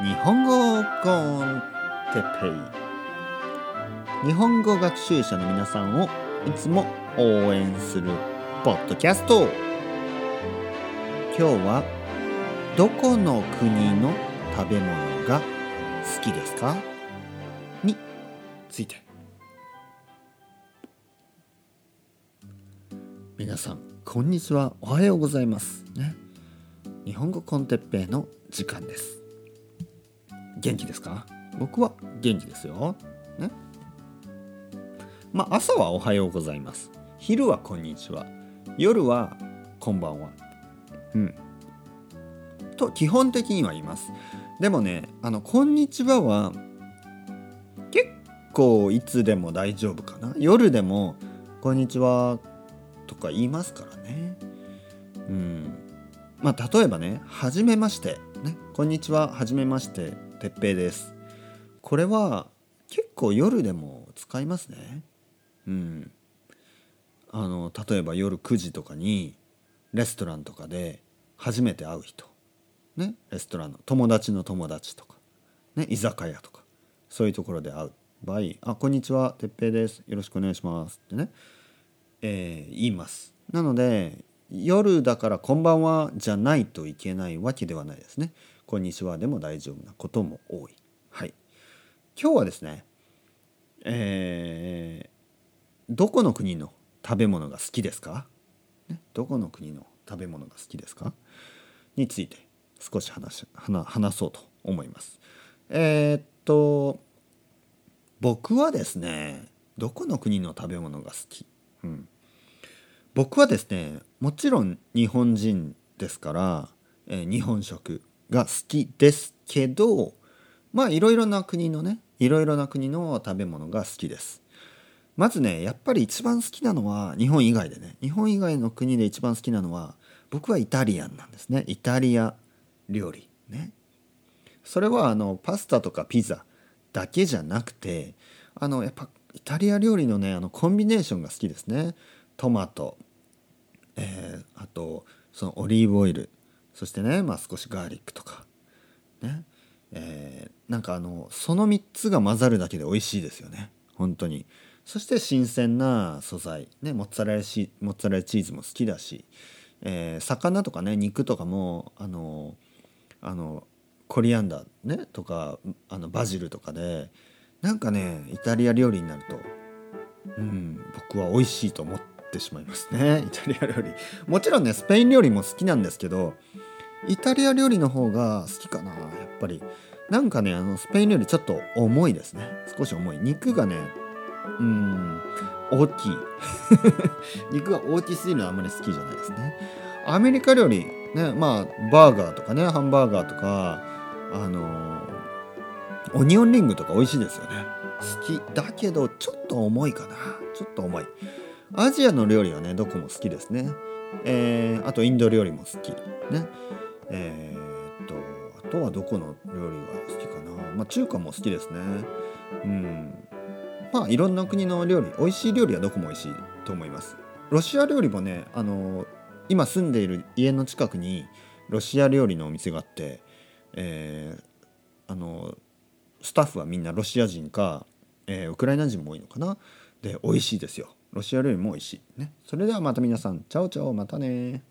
日本語コンテッペイ日本語学習者の皆さんをいつも応援するポッドキャスト今日はどこの国の食べ物が好きですかについて。皆さんこんにちは。おはようございます。ね。日本語コンテッペイの時間です。元気ですか？僕は元気ですよ。ね。まあ朝はおはようございます。昼はこんにちは。夜はこんばんは。うん。と基本的には言います。でもねあのこんにちはは結構いつでも大丈夫かな。夜でもこんにちはとか言いますからね。うん。まあ例えばねはじめまして。ね。こんにちははじめまして。てっぺいです。これは結構夜でも使いますね。うん。あの例えば夜9時とかにレストランとかで初めて会う人。ね。レストランの友達の友達とか。ね。居酒屋とか。そういうところで会う場合「あこんにちはてっぺいです。よろしくお願いします」ってね、えー言います。なので夜だから「こんばんは」じゃないといけないわけではないですね。こんにちはでも大丈夫なことも多い。はい。今日はですね、えーどこの国の食べ物が好きですか、ね、どこの国の食べ物が好きですか？について少し話し話話そうと思います。えーっと僕はですねどこの国の食べ物が好き、うん、僕はですねもちろん日本人ですから、えー日本食が好きですけどまあいろいろな国のねいろいろな国の食べ物が好きです。まずねやっぱり一番好きなのは日本以外でね日本以外の国で一番好きなのは僕はイタリアンなんですね。イタリア料理ね。それはあのパスタとかピザだけじゃなくてあのやっぱイタリア料理のねあのコンビネーションが好きですね。トマト。えーあとそのオリーブオイル。そしてね、まあ、少しガーリックとか。ね。えーなんかあのその3つが混ざるだけで美味しいですよね。本当に。そして新鮮な素材、ね、モッツァレラシモッツァレラチーズも好きだし、えー魚とかね肉とかもあのあのコリアンダーねとかあのバジルとかで。なんかねイタリア料理になるとうん僕は美味しいと思っててしまいますね。イタリア料理。もちろんねスペイン料理も好きなんですけどイタリア料理の方が好きかなやっぱり。なんかねあのスペイン料理ちょっと重いですね。少し重い。肉がねうん大きい。肉が大きすぎるのはあんまり好きじゃないですね。アメリカ料理ねまあバーガーとかねハンバーガーとかあのオニオンリングとか美味しいですよね。好き。だけどちょっと重いかな。ちょっと重い。アジアの料理はねどこも好きですね。えーあとインド料理も好きね。えーっとあとはどこの料理が好きかな。まあ中華も好きですね。うん。まあいろんな国の料理美味しい料理はどこも美味しいと思います。ロシア料理もねあの今住んでいる家の近くにロシア料理のお店があって、えーあのスタッフはみんなロシア人か、えーウクライナ人も多いのかな。で美味しいですよ。ロシア料理も美味しい。ね。それではまた皆さん。チャオチャオ。またね